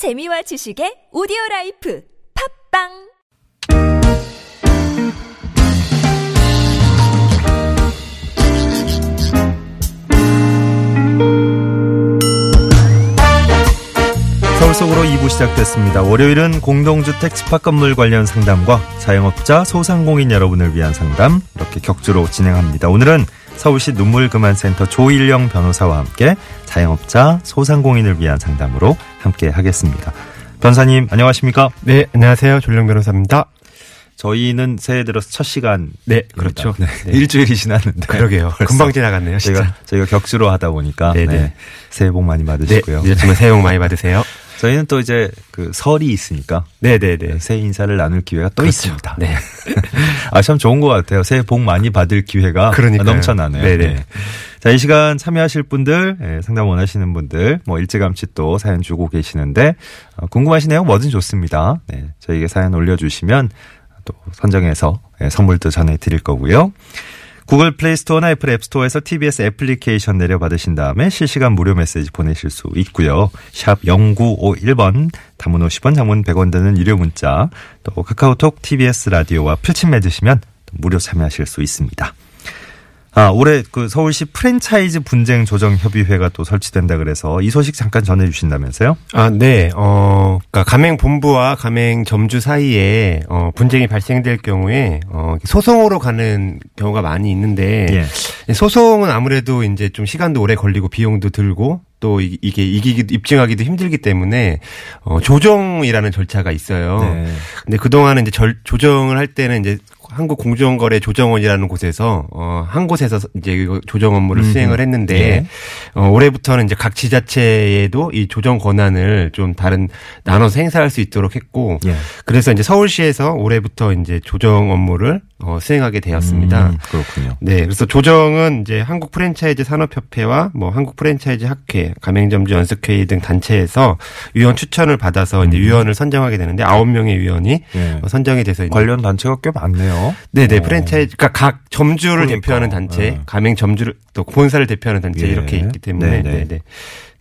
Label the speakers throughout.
Speaker 1: 재미와 지식의 오디오 라이프 팟빵
Speaker 2: 서울 속으로 2부 시작됐습니다. 월요일은 공동주택 집합 건물 관련 상담과 자영업자 소상공인 여러분을 위한 상담 이렇게 격주로 진행합니다. 오늘은 서울시 눈물그만센터 조일영 변호사와 함께 자영업자 소상공인을 위한 상담으로 함께 하겠습니다. 변사님 안녕하십니까?
Speaker 3: 네, 안녕하세요. 졸령 변호사입니다.
Speaker 2: 저희는 새해 들어서 첫 시간
Speaker 3: 네, 그렇죠.
Speaker 2: 네.
Speaker 3: 네.
Speaker 2: 일주일이 지났는데
Speaker 3: 그러게요. 금방 지나갔네요, 진짜.
Speaker 2: 저희가 저희가 격주로 하다 보니까
Speaker 3: 네네.
Speaker 2: 네, 새해 복 많이
Speaker 3: 네,
Speaker 2: 받으시고요.
Speaker 3: 늦었지만 새해 복 많이 받으세요.
Speaker 2: 저희는 또 이제 그 설이 있으니까
Speaker 3: 네, 네, 네.
Speaker 2: 새해 인사를 나눌 기회가 또
Speaker 3: 그렇죠.
Speaker 2: 있습니다.
Speaker 3: 네.
Speaker 2: 아, 참 좋은 것 같아요. 새해 복 많이 받을 기회가
Speaker 3: 그러니까요.
Speaker 2: 넘쳐나네요.
Speaker 3: 네네.
Speaker 2: 자, 이 시간 참여하실 분들, 예, 상담 원하시는 분들, 뭐 일찌감치 또 사연 주고 계시는데, 어, 궁금하신 내용 뭐든 좋습니다. 네, 저희에게 사연 올려주시면 또 선정해서 예, 선물도 전해드릴 거고요. 구글 플레이 스토어나 애플 앱 스토어에서 TBS 애플리케이션 내려받으신 다음에 실시간 무료 메시지 보내실 수 있고요. 샵 0951번 단문 50원 장문 100원 드는 유료 문자 또 카카오톡 TBS 라디오와 풀친 맺으시면 무료 참여하실 수 있습니다. 아, 올해 그 서울시 프랜차이즈 분쟁 조정 협의회가 또 설치된다 그래서 이 소식 잠깐 전해 주신다면서요?
Speaker 3: 아, 네. 어, 그러니까 가맹 본부와 가맹 점주 사이에 어, 분쟁이 발생될 경우에 어, 소송으로 가는 경우가 많이 있는데
Speaker 2: 예.
Speaker 3: 소송은 아무래도 이제 좀 시간도 오래 걸리고 비용도 들고 또 이- 이게 이기기 입증하기도 힘들기 때문에 어, 조정이라는 절차가 있어요.
Speaker 2: 네.
Speaker 3: 근데 그동안은 이제 절, 조정을 할 때는 이제 한국 공정거래 조정원이라는 곳에서 어, 한 곳에서 이제 조정 업무를
Speaker 2: 음흠.
Speaker 3: 수행을 했는데
Speaker 2: 예.
Speaker 3: 어, 올해부터는 이제 각 지자체에도 이 조정 권한을 좀 다른 나눠서 행사할 수 있도록 했고
Speaker 2: 예.
Speaker 3: 그래서 이제 서울시에서 올해부터 이제 조정 업무를 어, 수행하게 되었습니다.
Speaker 2: 음, 그렇군요.
Speaker 3: 네, 그래서 조정은 이제 한국 프랜차이즈 산업협회와 뭐 한국 프랜차이즈 학회, 가맹점주 연습회의 등 단체에서 위원 추천을 받아서 이제 위원을 선정하게 되는데 아홉 명의 위원이
Speaker 2: 음. 예.
Speaker 3: 어, 선정이 돼서 이제
Speaker 2: 관련 단체가 꽤 많네요.
Speaker 3: 네네
Speaker 2: 어.
Speaker 3: 프랜차이즈 그러니까 각 점주를
Speaker 2: 그러니까.
Speaker 3: 대표하는 단체,
Speaker 2: 예.
Speaker 3: 가맹 점주를 또 본사를 대표하는 단체
Speaker 2: 예.
Speaker 3: 이렇게 있기 때문에
Speaker 2: 네네.
Speaker 3: 네네.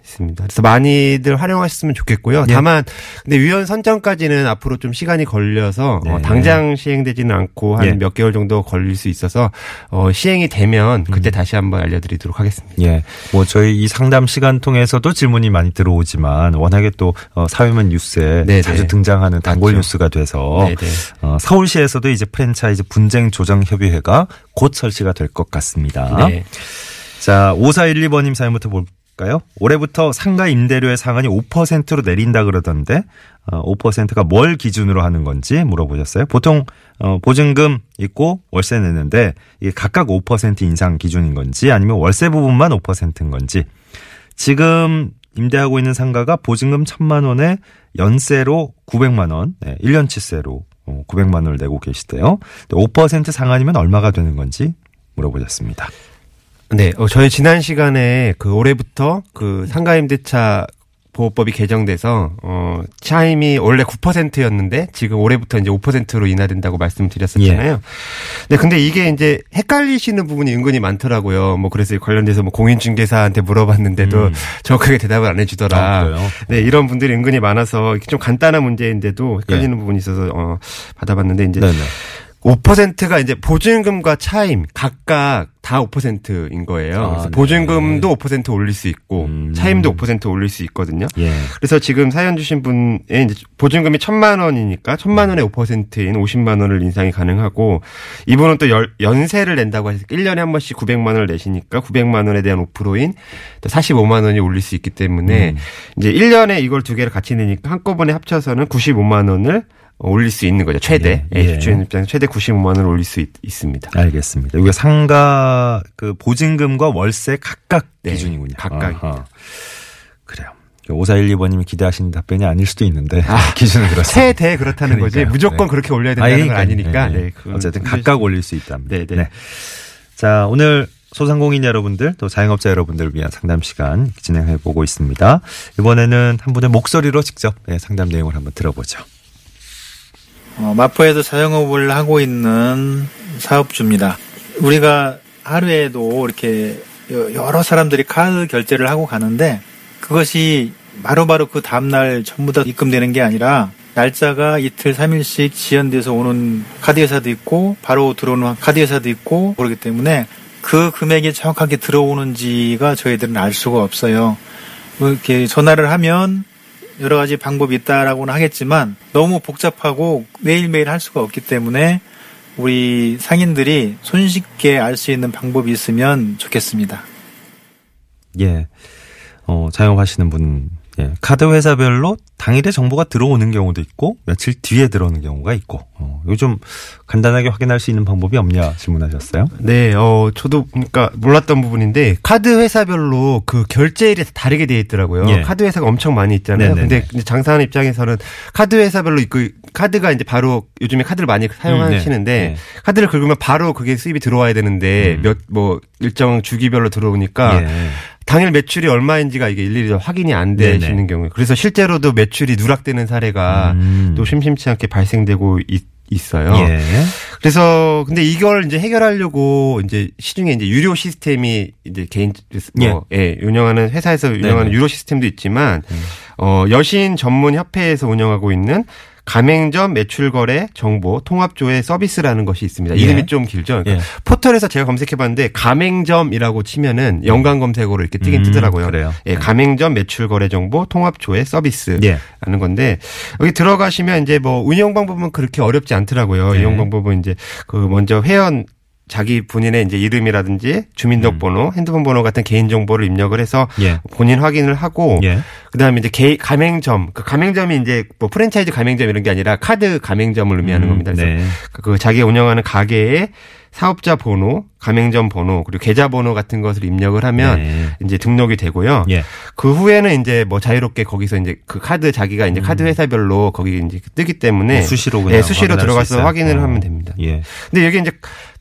Speaker 3: 있습니다. 그래서 많이들 활용하셨으면 좋겠고요.
Speaker 2: 예.
Speaker 3: 다만 근데 위원 선정까지는 앞으로 좀 시간이 걸려서 어,
Speaker 2: 네.
Speaker 3: 당장 시행되지는 않고 한
Speaker 2: 예.
Speaker 3: 몇 개월 정도 걸릴 수 있어서 어, 시행이 되면 그때 다시 한번 알려드리도록 하겠습니다.
Speaker 2: 예. 뭐 저희 이 상담 시간 통해서도 질문이 많이 들어오지만 워낙에 또 어, 사회면 뉴스에
Speaker 3: 네네.
Speaker 2: 자주 등장하는 단골
Speaker 3: 맞죠.
Speaker 2: 뉴스가 돼서
Speaker 3: 네네.
Speaker 2: 어, 서울시에서도 이제 프랜차이즈 분쟁 조정 협의회가 곧 설치가 될 것 같습니다.
Speaker 3: 네.
Speaker 2: 자, 5412번님 사연부터 볼까요? 올해부터 상가 임대료의 상한이 5%로 내린다 그러던데, 어, 5%가 뭘 기준으로 하는 건지 물어보셨어요. 보통, 어, 보증금 있고 월세 내는데, 이게 각각 5% 인상 기준인 건지, 아니면 월세 부분만 5%인 건지, 지금 임대하고 있는 상가가 보증금 1000만 원에 연세로 900만 원, 네, 1년치세로 900만 원을 내고 계시대요. 5% 상한이면 얼마가 되는 건지 물어보셨습니다.
Speaker 3: 네, 어, 저희 지난 시간에 그 올해부터 그 상가임대차 보호법이 개정돼서 어 차임이 원래 9%였는데 지금 올해부터 이제 5%로 인하된다고 말씀드렸었잖아요. 네, 근데 이게 이제 헷갈리시는 부분이 은근히 많더라고요. 뭐 그래서 관련돼서 뭐 공인중개사한테 물어봤는데도
Speaker 2: 음.
Speaker 3: 정확하게 대답을 안 해주더라.
Speaker 2: 아?
Speaker 3: 네, 이런 분들이 은근히 많아서 좀 간단한 문제인데도 헷갈리는 부분이 있어서 어 받아봤는데 이제
Speaker 2: 예. 네네.
Speaker 3: 5%가 이제 보증금과 차임 각각 다 5%인 거예요.
Speaker 2: 아,
Speaker 3: 그래서
Speaker 2: 네.
Speaker 3: 보증금도 5% 올릴 수 있고
Speaker 2: 음.
Speaker 3: 차임도 5% 올릴 수 있거든요.
Speaker 2: 예.
Speaker 3: 그래서 지금 사연 주신 분의 보증금이 1천만 원이니까 1천만 원의 5%인 50만 원을 인상이 가능하고 이분은 또 열- 연세를 낸다고 해서 1년에 한 번씩 900만 원을 내시니까 900만 원에 대한 5%인 45만 원이 올릴 수 있기 때문에
Speaker 2: 음.
Speaker 3: 이제 1년에 이걸 두 개를 같이 내니까 한꺼번에 합쳐서는 95만 원을 올릴 수 있는 거죠. 최대.
Speaker 2: 예, 예.
Speaker 3: 예, 주인 입장에서 최대 95만 원을 올릴 수 있, 습니다
Speaker 2: 알겠습니다. 이게 상가 그 보증금과 월세 각각
Speaker 3: 네,
Speaker 2: 기준이군요.
Speaker 3: 각각.
Speaker 2: 아하. 그래요. 5412번님이 기대하시는 답변이 아닐 수도 있는데 기준은 그렇습니다.
Speaker 3: 최대 그렇다는 거지
Speaker 2: 그러니까요.
Speaker 3: 무조건
Speaker 2: 네.
Speaker 3: 그렇게 올려야 된다는 건
Speaker 2: 그러니까요.
Speaker 3: 아니니까.
Speaker 2: 네, 네.
Speaker 3: 네,
Speaker 2: 어쨌든
Speaker 3: 좀
Speaker 2: 각각 올릴 수 있답니다.
Speaker 3: 네, 네.
Speaker 2: 자, 오늘 소상공인 여러분들 또 자영업자 여러분들을 위한 상담 시간 진행해 보고 있습니다. 이번에는 한 분의 목소리로 직접 네, 상담 내용을 한번 들어보죠.
Speaker 4: 어, 마포에서 자영업을 하고 있는 사업주입니다. 우리가 하루에도 이렇게 여- 여러 사람들이 카드 결제를 하고 가는데 그것이 바로 바로 그 다음날 전부 다 입금되는 게 아니라 날짜가 이틀, 3일씩 지연돼서 오는 카드회사도 있고 바로 들어오는 카드회사도 있고 그렇기 때문에 그 금액이 정확하게 들어오는지가 저희들은 알 수가 없어요. 뭐 이렇게 전화를 하면 여러 가지 방법이 있다라고는 하겠지만 너무 복잡하고 매일매일 할 수가 없기 때문에 우리 상인들이 손쉽게 알 수 있는 방법이 있으면 좋겠습니다.
Speaker 2: 예. 어, 자영업하시는 분, 예. 카드 회사별로 당일에 정보가 들어오는 경우도 있고, 며칠 뒤에 들어오는 경우가 있고, 어, 요즘 간단하게 확인할 수 있는 방법이 없냐 질문하셨어요?
Speaker 3: 네, 어, 저도, 그러니까 몰랐던 부분인데, 카드 회사별로 그 결제일이 다 다르게 되어 있더라고요.
Speaker 2: 예.
Speaker 3: 카드 회사가 엄청 많이 있잖아요.
Speaker 2: 네네네.
Speaker 3: 근데 이제 장사하는 입장에서는 카드 회사별로 그 카드가 이제 바로 요즘에 카드를 많이 사용하시는데,
Speaker 2: 네.
Speaker 3: 카드를 긁으면 바로 그게 수입이 들어와야 되는데,
Speaker 2: 음.
Speaker 3: 몇, 뭐, 일정 주기별로 들어오니까,
Speaker 2: 예.
Speaker 3: 당일 매출이 얼마인지가 이게 일일이 확인이 안. 되시는 경우에 그래서 실제로도 매 출이 누락되는 사례가
Speaker 2: 음.
Speaker 3: 또 심심치 않게 발생되고 있, 있어요.
Speaker 2: 예.
Speaker 3: 그래서 근데 이걸 이제 해결하려고 이제 시중에 이제 유료 시스템이 이제 개인 뭐 예, 운영하는 회사에서 운영하는
Speaker 2: 네네.
Speaker 3: 유료 시스템도 있지만 어 여신 전문 협회에서 운영하고 있는 가맹점 매출 거래 정보 통합조회 서비스라는 것이 있습니다.
Speaker 2: 예.
Speaker 3: 이름이 좀 길죠. 그러니까
Speaker 2: 예.
Speaker 3: 포털에서 제가 검색해 봤는데 가맹점이라고 치면은 연관 검색어로 이렇게 뜨긴
Speaker 2: 음,
Speaker 3: 뜨더라고요.
Speaker 2: 그래요?
Speaker 3: 예,
Speaker 2: 네.
Speaker 3: 가맹점 매출 거래 정보 통합조회 서비스
Speaker 2: 예.
Speaker 3: 건데 여기 들어가시면 이제 뭐 운영 방법은 그렇게 어렵지 않더라고요.
Speaker 2: 네.
Speaker 3: 운영 방법은 이제 그 먼저 회원 자기 본인의 이제 이름이라든지 주민등록번호, 핸드폰 번호 같은 개인 정보를 입력을 해서
Speaker 2: 음. 예.
Speaker 3: 본인 확인을 하고
Speaker 2: 예.
Speaker 3: 그다음에 이제 개 가맹점 그 가맹점이 이제 뭐 프랜차이즈 가맹점 이런 게 아니라 카드 가맹점을 의미하는
Speaker 2: 음,
Speaker 3: 겁니다. 그래서
Speaker 2: 네.
Speaker 3: 그 자기 운영하는 가게의 사업자 번호, 가맹점 번호, 그리고 계좌 번호 같은 것을 입력을 하면
Speaker 2: 네.
Speaker 3: 이제 등록이 되고요.
Speaker 2: 예.
Speaker 3: 그 후에는 이제 뭐 자유롭게 거기서 이제 그 카드 자기가 이제 카드 회사별로 거기 이제 뜨기 때문에
Speaker 2: 음. 뭐 수시로 그냥
Speaker 3: 예, 수시로 들어가서? 확인을
Speaker 2: 어.
Speaker 3: 하면 됩니다.
Speaker 2: 예.
Speaker 3: 근데 여기 이제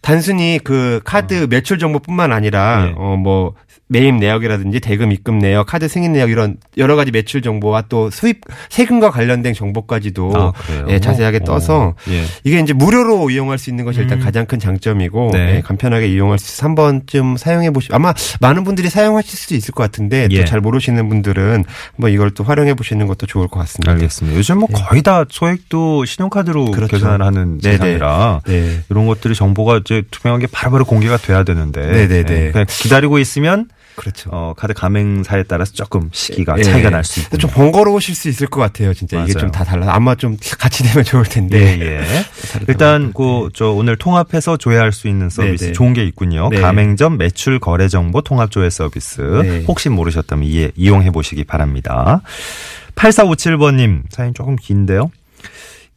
Speaker 3: 단순히 그 카드 매출 정보뿐만 아니라
Speaker 2: 예.
Speaker 3: 어뭐 매입 내역이라든지 대금 입금 내역, 카드 승인 내역 이런 여러 가지 매출 정보와 또 수입 세금과 관련된 정보까지도
Speaker 2: 아?
Speaker 3: 예, 자세하게 떠서
Speaker 2: 어, 예.
Speaker 3: 이게 이제 무료로 이용할 수 있는 것이 일단
Speaker 2: 음.
Speaker 3: 가장 큰 장점이고
Speaker 2: 네.
Speaker 3: 예, 간편하게 이용할 수 있어서 한 번쯤 사용해 보시 아마 많은 분들이 사용하실 수도 있을 것 같은데
Speaker 2: 예.
Speaker 3: 또잘 모르시는 분들은 한번 이걸 또 활용해 보시는 것도 좋을 것 같습니다.
Speaker 2: 알겠습니다. 요즘 뭐 거의 다 소액도 신용카드로
Speaker 3: 예. 그렇죠.
Speaker 2: 계산을 하는
Speaker 3: 네네.
Speaker 2: 세상이라
Speaker 3: 네.
Speaker 2: 이런 것들이 정보가 이제 투명하게 바로바로 공개가 돼야 되는데
Speaker 3: 네네네.
Speaker 2: 예, 그냥 기다리고 있으면
Speaker 3: 그렇죠.
Speaker 2: 어, 카드 가맹사에 따라서 조금 시기가
Speaker 3: 예.
Speaker 2: 차이가 날 수 있고
Speaker 3: 좀 번거로우실 수 있을 것 같아요. 진짜 이게
Speaker 2: 맞아요.
Speaker 3: 좀다 달라. 아마 좀 같이 되면 좋을 텐데.
Speaker 2: 예, 예.
Speaker 3: 다르더라고요.
Speaker 2: 일단 그 저 오늘 통합해서 조회할 수 있는 서비스
Speaker 3: 네네.
Speaker 2: 좋은 게 있군요.
Speaker 3: 네.
Speaker 2: 가맹점 매출 거래 정보 통합 조회 서비스.
Speaker 3: 네.
Speaker 2: 혹시 모르셨다면 이해, 이용해 보시기 바랍니다. 8457번님 사연 조금 긴데요.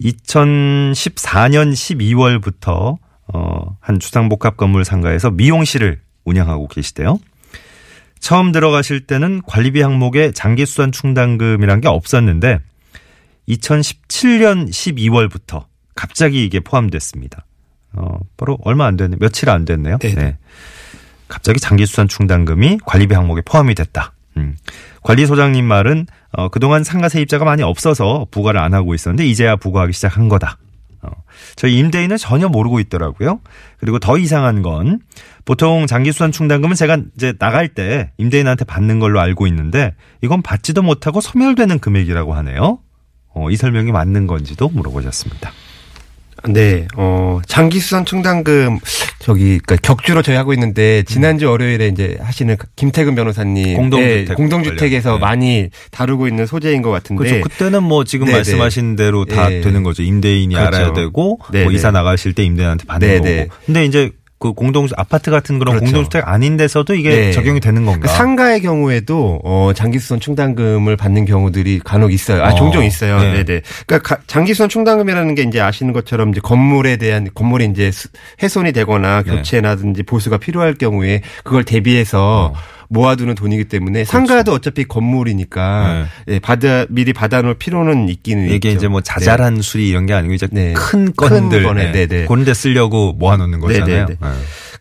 Speaker 2: 2014년 12월부터 어, 한 주상복합 건물 상가에서 미용실을 운영하고 계시대요. 처음 들어가실 때는 관리비 항목에 장기수단 충당금이란 게 없었는데 2017년 12월부터 갑자기 이게 포함됐습니다. 어, 바로 얼마 안 됐네. 며칠 안 됐네요.
Speaker 3: 네네.
Speaker 2: 갑자기 장기수단 충당금이 관리비 항목에 포함이 됐다. 음. 관리소장님 말은 어, 그동안 상가 세입자가 많이 없어서 부과를 안 하고 있었는데 이제야 부과하기 시작한 거다. 어, 저희 임대인은 전혀 모르고 있더라고요. 그리고 더 이상한 건 보통 장기수단 충당금은 제가 이제 나갈 때 임대인한테 받는 걸로 알고 있는데 이건 받지도 못하고 소멸되는 금액이라고 하네요. 어, 이 설명이 맞는 건지도 물어보셨습니다.
Speaker 3: 네, 어, 장기수선 충당금, 저기, 그니까 격주로 저희 하고 있는데, 지난주 월요일에 이제 하시는 김태근 변호사님.
Speaker 2: 공동주택
Speaker 3: 네, 공동주택에서
Speaker 2: 네.
Speaker 3: 많이 다루고 있는 소재인 것 같은데.
Speaker 2: 그렇죠. 그때는 뭐 지금
Speaker 3: 네네.
Speaker 2: 말씀하신 대로 다
Speaker 3: 예.
Speaker 2: 되는 거죠. 임대인이
Speaker 3: 그렇죠.
Speaker 2: 알아야 되고. 뭐 이사 나가실 때 임대인한테 받는
Speaker 3: 네네.
Speaker 2: 거고. 근데 이제 그 공동 아파트 같은 그런
Speaker 3: 그렇죠.
Speaker 2: 공동주택 아닌 데서도 이게
Speaker 3: 네.
Speaker 2: 적용이 되는 건가?
Speaker 3: 그 상가의 경우에도 어 장기수선 충당금을 받는 경우들이 간혹 있어요. 아
Speaker 2: 어,
Speaker 3: 종종 있어요.
Speaker 2: 네.
Speaker 3: 네, 네. 그러니까 가- 장기수선 충당금이라는 게 이제 아시는 것처럼 이제 건물에 대한 건물이 이제 수- 훼손이 되거나
Speaker 2: 네.
Speaker 3: 교체라든지 보수가 필요할 경우에 그걸 대비해서
Speaker 2: 어.
Speaker 3: 모아두는 돈이기 때문에
Speaker 2: 그렇죠.
Speaker 3: 상가도 어차피 건물이니까 예, 받아 미리 받아놓을 필요는 있기는
Speaker 2: 이게
Speaker 3: 있죠.
Speaker 2: 이제 뭐 자잘한 수리 이런 게 아니고 이제
Speaker 3: 네. 큰큰
Speaker 2: 건들
Speaker 3: 거네.
Speaker 2: 네.
Speaker 3: 네네.
Speaker 2: 그런 데 쓰려고 모아놓는 거잖아요.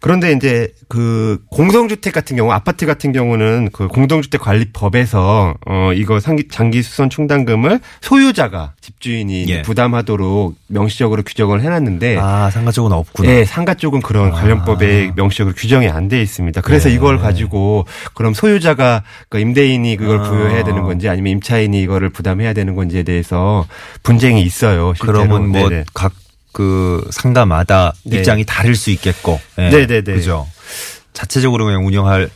Speaker 3: 그런데 이제 그 공동주택 같은 경우 아파트 같은 경우는 그 공동주택 관리법에서 어 이거 상기 장기 수선 충당금을 소유자가 집주인이
Speaker 2: 예.
Speaker 3: 부담하도록 명시적으로 규정을 해놨는데
Speaker 2: 아, 상가 쪽은 없구나.
Speaker 3: 네, 상가 쪽은 그런 관련법에 명시적으로 규정이 안 돼 있습니다. 그래서
Speaker 2: 네.
Speaker 3: 이걸 가지고 그럼 소유자가 그 임대인이 그걸
Speaker 2: 아.
Speaker 3: 부여해야 되는 건지 아니면 임차인이 이거를 부담해야 되는 건지에 대해서 분쟁이 있어요. 실제로.
Speaker 2: 그러면 뭐. 각 그 상가마다
Speaker 3: 네.
Speaker 2: 입장이 다를 수 있겠고. 예.
Speaker 3: 네네네.
Speaker 2: 그죠. 자체적으로 그냥 운영할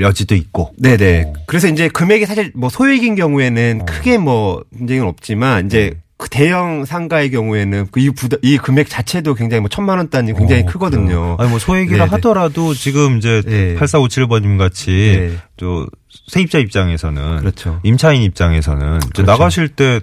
Speaker 2: 여지도 있고.
Speaker 3: 네네.
Speaker 2: 어.
Speaker 3: 그래서 이제 금액이 사실 뭐 소액인 경우에는 크게 뭐 문제는 없지만 이제
Speaker 2: 네.
Speaker 3: 그 대형 상가의 경우에는 그 이 부담 이 금액 자체도 굉장히 뭐 천만 원 단위 굉장히
Speaker 2: 어,
Speaker 3: 크거든요.
Speaker 2: 그래요. 아니 뭐 소액이라
Speaker 3: 네네.
Speaker 2: 하더라도 지금 이제
Speaker 3: 네.
Speaker 2: 8457번님 같이
Speaker 3: 네.
Speaker 2: 또 세입자 입장에서는
Speaker 3: 그렇죠.
Speaker 2: 임차인 입장에서는
Speaker 3: 그렇죠.
Speaker 2: 나가실 때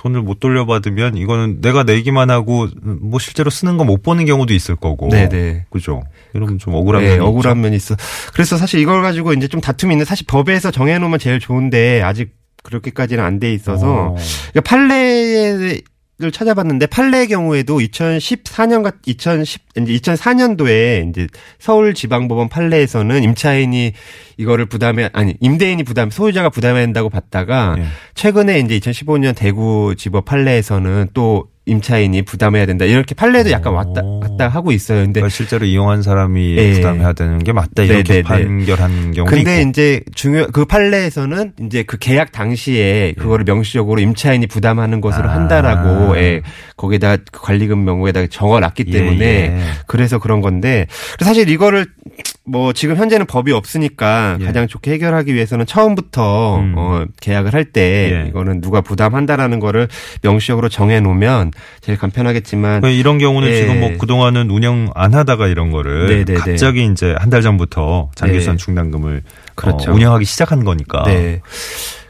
Speaker 2: 돈을 못 돌려받으면 이거는 내가 내기만 하고 뭐 실제로 쓰는 거 못 보는 경우도 있을 거고.
Speaker 3: 네네.
Speaker 2: 그죠. 이러면 좀 억울한
Speaker 3: 네,
Speaker 2: 면이
Speaker 3: 억울한
Speaker 2: 있죠.
Speaker 3: 면이 있어. 그래서 사실 이걸 가지고 이제 좀 다툼이 있는데 사실 법에서 정해놓으면 제일 좋은데 아직 그렇게까지는 안 돼 있어서
Speaker 2: 어.
Speaker 3: 그러니까 판례 를 찾아봤는데 판례의 경우에도 2014년 같2010 이제 2004년도에 이제 서울지방법원 판례에서는 임차인이 이거를 부담해 아니 임대인이 부담 소유자가 부담해야 된다고 봤다가
Speaker 2: 예.
Speaker 3: 최근에 이제 2015년 대구지법 판례에서는 또 임차인이 부담해야 된다 이렇게 판례도 약간 왔다
Speaker 2: 오.
Speaker 3: 갔다 하고 있어요. 근데
Speaker 2: 그러니까 실제로 이용한 사람이
Speaker 3: 네.
Speaker 2: 부담해야 되는 게 맞다 이렇게
Speaker 3: 네, 네, 네.
Speaker 2: 판결한 경우도
Speaker 3: 근데
Speaker 2: 있고.
Speaker 3: 이제 중요 그 판례에서는 이제 그 계약 당시에 그거를 명시적으로 임차인이 부담하는 것으로
Speaker 2: 아.
Speaker 3: 한다라고 예, 거기다 그 관리금 명목에다가 적어놨기
Speaker 2: 예,
Speaker 3: 때문에
Speaker 2: 예.
Speaker 3: 그래서 그런 건데 사실 이거를 뭐 지금 현재는 법이 없으니까
Speaker 2: 예.
Speaker 3: 가장 좋게 해결하기 위해서는 처음부터
Speaker 2: 음.
Speaker 3: 어 계약을 할때
Speaker 2: 예.
Speaker 3: 이거는 누가 부담한다라는 거를 명시적으로 정해 놓으면 제일 간편하겠지만
Speaker 2: 그 이런 경우는
Speaker 3: 예.
Speaker 2: 지금 뭐 그동안은 운영 안 하다가 이런 거를
Speaker 3: 네, 네, 네.
Speaker 2: 갑자기 이제 한 달 전부터 장기선
Speaker 3: 네.
Speaker 2: 충당금을
Speaker 3: 그렇죠.
Speaker 2: 어, 운영하기 시작한 거니까.
Speaker 3: 네.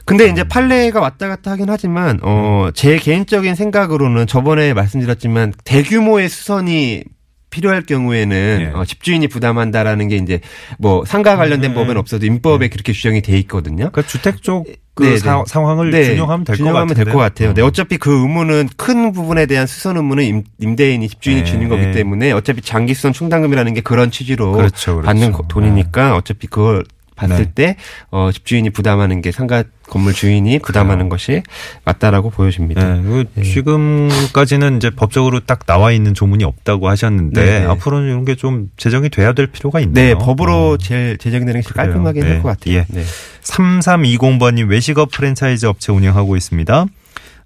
Speaker 3: 근데
Speaker 2: 음.
Speaker 3: 이제 판례가 왔다 갔다 하긴 하지만 어 제 개인적인 생각으로는 저번에 말씀드렸지만 대규모의 수선이 필요할 경우에는
Speaker 2: 예.
Speaker 3: 어, 집주인이 부담한다라는 게 이제 뭐 상가 관련된
Speaker 2: 음.
Speaker 3: 법은 없어도 임법에 그렇게 규정이 돼 있거든요.
Speaker 2: 그러니까 주택 쪽그
Speaker 3: 네, 네.
Speaker 2: 상황을
Speaker 3: 네,
Speaker 2: 준용하면 될것
Speaker 3: 준용하면
Speaker 2: 같은데.
Speaker 3: 될것 같아요. 네, 어차피 그 의무는 큰 부분에 대한 수선 의무는 임, 임대인이 집주인이
Speaker 2: 네,
Speaker 3: 주는 거기
Speaker 2: 네.
Speaker 3: 때문에 어차피 장기 수선 충당금이라는 게 그런 취지로
Speaker 2: 그렇죠, 그렇죠.
Speaker 3: 받는 거- 돈이니까 어차피 그걸 봤을
Speaker 2: 네.
Speaker 3: 때 어, 집주인이 부담하는 게 상가 건물 주인이 부담하는 것이 맞다라고 보여집니다.
Speaker 2: 네, 그 지금까지는 이제 법적으로 딱 나와 있는 조문이 없다고 하셨는데
Speaker 3: 네, 네.
Speaker 2: 앞으로는 이런 게 좀 제정이 돼야 될 필요가
Speaker 3: 네,
Speaker 2: 있네요.
Speaker 3: 법으로
Speaker 2: 어.
Speaker 3: 제일 제정되는 게
Speaker 2: 그래요.
Speaker 3: 깔끔하게
Speaker 2: 네.
Speaker 3: 할것 같아요.
Speaker 2: 예.
Speaker 3: 네.
Speaker 2: 3320번님 외식업 프랜차이즈 업체 운영하고 있습니다.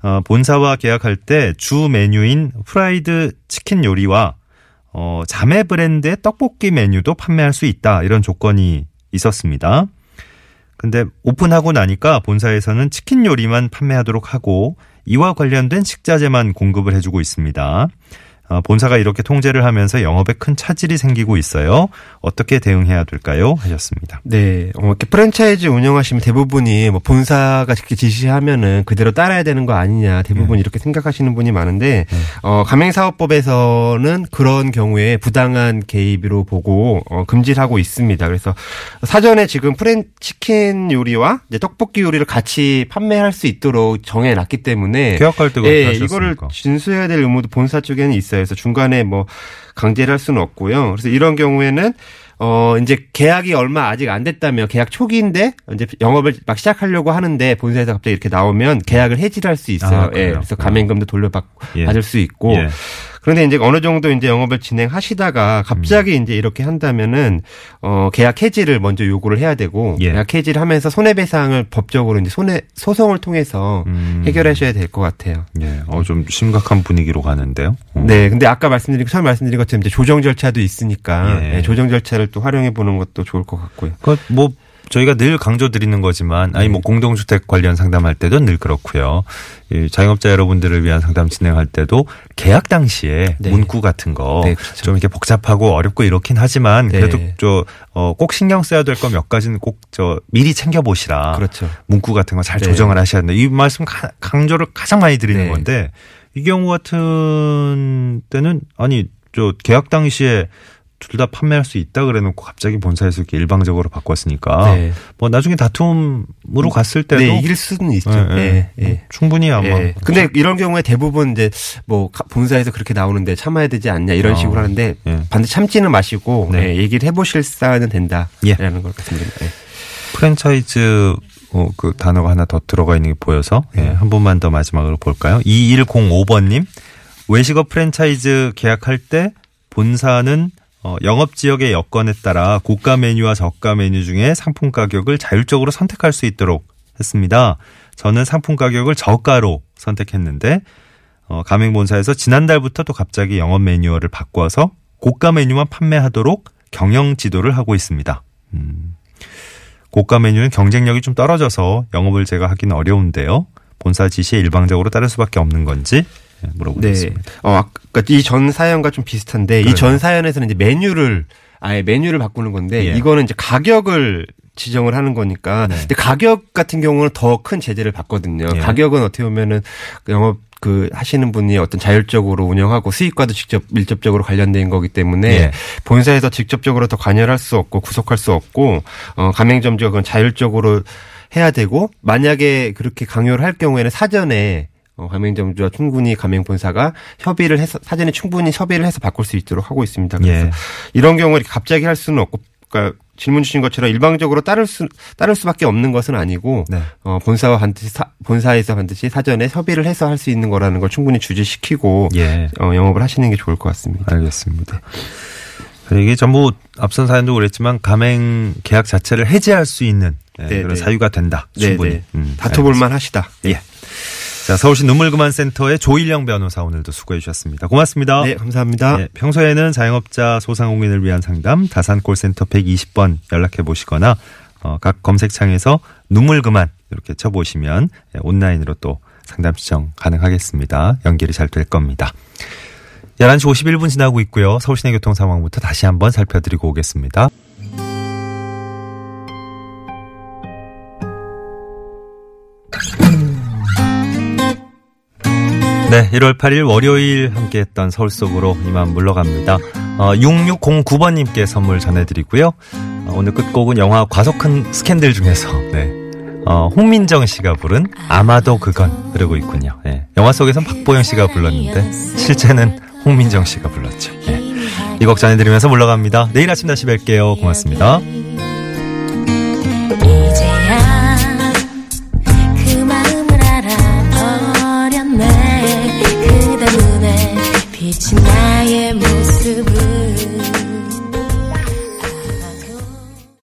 Speaker 2: 어, 본사와 계약할 때 주 메뉴인 프라이드 치킨 요리와 어, 자매 브랜드의 떡볶이 메뉴도 판매할 수 있다. 이런 조건이 있었습니다. 근데 오픈하고 나니까 본사에서는 치킨 요리만 판매하도록 하고 이와 관련된 식자재만 공급을 해주고 있습니다. 어, 본사가 이렇게 통제를 하면서 영업에 큰 차질이 생기고 있어요. 어떻게 대응해야 될까요? 하셨습니다.
Speaker 3: 네, 어, 이렇게 프랜차이즈 운영하시면 대부분이 뭐 본사가 이렇게 지시하면은 그대로 따라야 되는 거 아니냐
Speaker 2: 네.
Speaker 3: 대부분 이렇게 생각하시는 분이 많은데 어, 가맹사업법에서는 그런 경우에 부당한 개입으로 보고 어, 금지를 하고 있습니다. 그래서 사전에 지금 프랜 치킨 요리와 이제 떡볶이 요리를 같이 판매할 수 있도록 정해놨기 때문에
Speaker 2: 계약할 때 그렇게
Speaker 3: 예. 이거를 준수해야 될 의무도 본사 쪽에는 있어요. 그래서 중간에 뭐 강제를 할 수는 없고요. 그래서 이런 경우에는 어 이제 계약이 얼마 아직 안 됐다면 계약 초기인데 이제 영업을 막 시작하려고 하는데 본사에서 갑자기 이렇게 나오면 계약을 해지를 할 수 있어요.
Speaker 2: 아,
Speaker 3: 예. 그래서 가맹금도 돌려받
Speaker 2: 예.
Speaker 3: 받을 수 있고
Speaker 2: 예.
Speaker 3: 그런데 이제 어느 정도 이제 영업을 진행하시다가 갑자기
Speaker 2: 음.
Speaker 3: 이제 이렇게 한다면은 어 계약 해지를 먼저 요구를 해야 되고
Speaker 2: 예.
Speaker 3: 계약 해지를 하면서 손해배상을 법적으로 이제 손해 소송을 통해서
Speaker 2: 음.
Speaker 3: 해결하셔야 될 것 같아요.
Speaker 2: 예, 어, 좀 심각한 분위기로 가는데요. 어.
Speaker 3: 네, 근데 아까 말씀드린 처음 말씀드린 것처럼 이제 조정 절차도 있으니까
Speaker 2: 예.
Speaker 3: 네, 조정 절차를 또 활용해 보는 것도 좋을 것 같고요.
Speaker 2: 그, 뭐, 저희가 늘 강조드리는 거지만, 아니,
Speaker 3: 네.
Speaker 2: 뭐, 공동주택 관련 상담할 때도 늘 그렇고요. 이 자영업자 여러분들을 위한 상담 진행할 때도 계약 당시에
Speaker 3: 네.
Speaker 2: 문구 같은 거좀
Speaker 3: 네, 그렇죠.
Speaker 2: 이렇게 복잡하고 어렵고 이렇긴 하지만
Speaker 3: 네.
Speaker 2: 그래도 저, 어, 꼭 신경 써야 될 거 몇 가지는 꼭 저 미리 챙겨 보시라.
Speaker 3: 그렇죠.
Speaker 2: 문구 같은 거잘
Speaker 3: 네.
Speaker 2: 조정을 하셔야 된다. 이 말씀 가- 강조를 가장 많이 드리는
Speaker 3: 네.
Speaker 2: 건데 이 경우 같은 때는 아니 저 계약 당시에 둘 다 판매할 수 있다 그래놓고 갑자기 본사에서 이렇게 일방적으로 바꿨으니까
Speaker 3: 네.
Speaker 2: 뭐 나중에 다툼으로 갔을 때도
Speaker 3: 네, 이길 수는 있죠.
Speaker 2: 예,
Speaker 3: 예,
Speaker 2: 예.
Speaker 3: 예.
Speaker 2: 충분히 아마
Speaker 3: 예. 근데 이런 경우에 대부분 이제 뭐 가- 본사에서 그렇게 나오는데 참아야 되지 않냐 이런
Speaker 2: 어,
Speaker 3: 식으로 하는데
Speaker 2: 예.
Speaker 3: 반드시 참지는 마시고
Speaker 2: 네.
Speaker 3: 예, 얘기를 해보실 사안은 된다라는
Speaker 2: 예.
Speaker 3: 걸 말씀드립니다. 예.
Speaker 2: 프랜차이즈 어, 그 단어가 하나 더 들어가 있는 게 보여서 예,
Speaker 3: 네.
Speaker 2: 한 번만 더 마지막으로 볼까요? 2105번님 외식업 프랜차이즈 계약할 때 본사는 어, 영업 지역의 여건에 따라 고가 메뉴와 저가 메뉴 중에 상품 가격을 자율적으로 선택할 수 있도록 했습니다. 저는 상품 가격을 저가로 선택했는데 어, 가맹본사에서 지난달부터 또 갑자기 영업 매뉴얼을 바꿔서 고가 메뉴만 판매하도록 경영 지도를 하고 있습니다. 음. 고가 메뉴는 경쟁력이 좀 떨어져서 영업을 제가 하기는 어려운데요. 본사 지시에 일방적으로 따를 수밖에 없는 건지. 물어보겠습니다.
Speaker 3: 어, 아까 이 전 사연과 좀 비슷한데. 이 전 사연에서는 이제 메뉴를 아예 메뉴를 바꾸는 건데
Speaker 2: 예.
Speaker 3: 이거는 이제 가격을 지정을 하는 거니까
Speaker 2: 네.
Speaker 3: 근데 가격 같은 경우는 더 큰 제재를 받거든요.
Speaker 2: 예.
Speaker 3: 가격은 어떻게 보면은 영업 그 하시는 분이 어떤 자율적으로 운영하고 수익과도 직접 밀접적으로 관련된 거기 때문에
Speaker 2: 예.
Speaker 3: 본사에서 직접적으로 더 관여할 수 없고 구속할 수 없고 어 가맹점주가 그건 자율적으로 해야 되고 만약에 그렇게 강요를 할 경우에는 사전에 어, 가맹점주와 충분히 가맹본사가 협의를 해서 사전에 충분히 협의를 해서 바꿀 수 있도록 하고 있습니다. 그래서
Speaker 2: 예.
Speaker 3: 이런 경우에 이렇게 갑자기 할 수는 없고 그러니까 질문 주신 것처럼 일방적으로 따를 수 따를 수밖에 없는 것은 아니고
Speaker 2: 네.
Speaker 3: 어, 본사와 반드시 사, 본사에서 반드시 사전에 협의를 해서 할 수 있는 거라는 걸 충분히 주지시키고
Speaker 2: 예.
Speaker 3: 어, 영업을 하시는 게 좋을 것 같습니다.
Speaker 2: 알겠습니다. 이게 전부 앞선 사연도 그랬지만 가맹 계약 자체를 해지할 수 있는 예,
Speaker 3: 네,
Speaker 2: 그런
Speaker 3: 네.
Speaker 2: 사유가 된다.
Speaker 3: 네,
Speaker 2: 충분히.
Speaker 3: 네.
Speaker 2: 음,
Speaker 3: 다퉈볼만 하시다.
Speaker 2: 예. 자, 서울시 눈물그만센터의 조일영 변호사 오늘도 수고해 주셨습니다. 고맙습니다.
Speaker 3: 네, 감사합니다.
Speaker 2: 예, 평소에는 자영업자 소상공인을 위한 상담 다산 콜센터 120번 연락해 보시거나 어, 각 검색창에서 눈물 그만 이렇게 쳐보시면 예, 온라인으로 또 상담 시청 가능하겠습니다. 연결이 잘 될 겁니다. 11시 51분 지나고 있고요. 서울시내 교통 상황부터 다시 한번 살펴드리고 오겠습니다. 네, 1월 8일 월요일 함께했던 서울 속으로 이만 물러갑니다. 어, 6609번님께 선물 전해드리고요. 어, 오늘 끝곡은 영화 과속한 스캔들 중에서 네, 어, 홍민정 씨가 부른 아마도 그건 흐르고 있군요. 예, 영화 속에선 박보영 씨가 불렀는데 실제는 홍민정 씨가 불렀죠. 예. 이곡 전해드리면서 물러갑니다. 내일 아침 다시 뵐게요. 고맙습니다.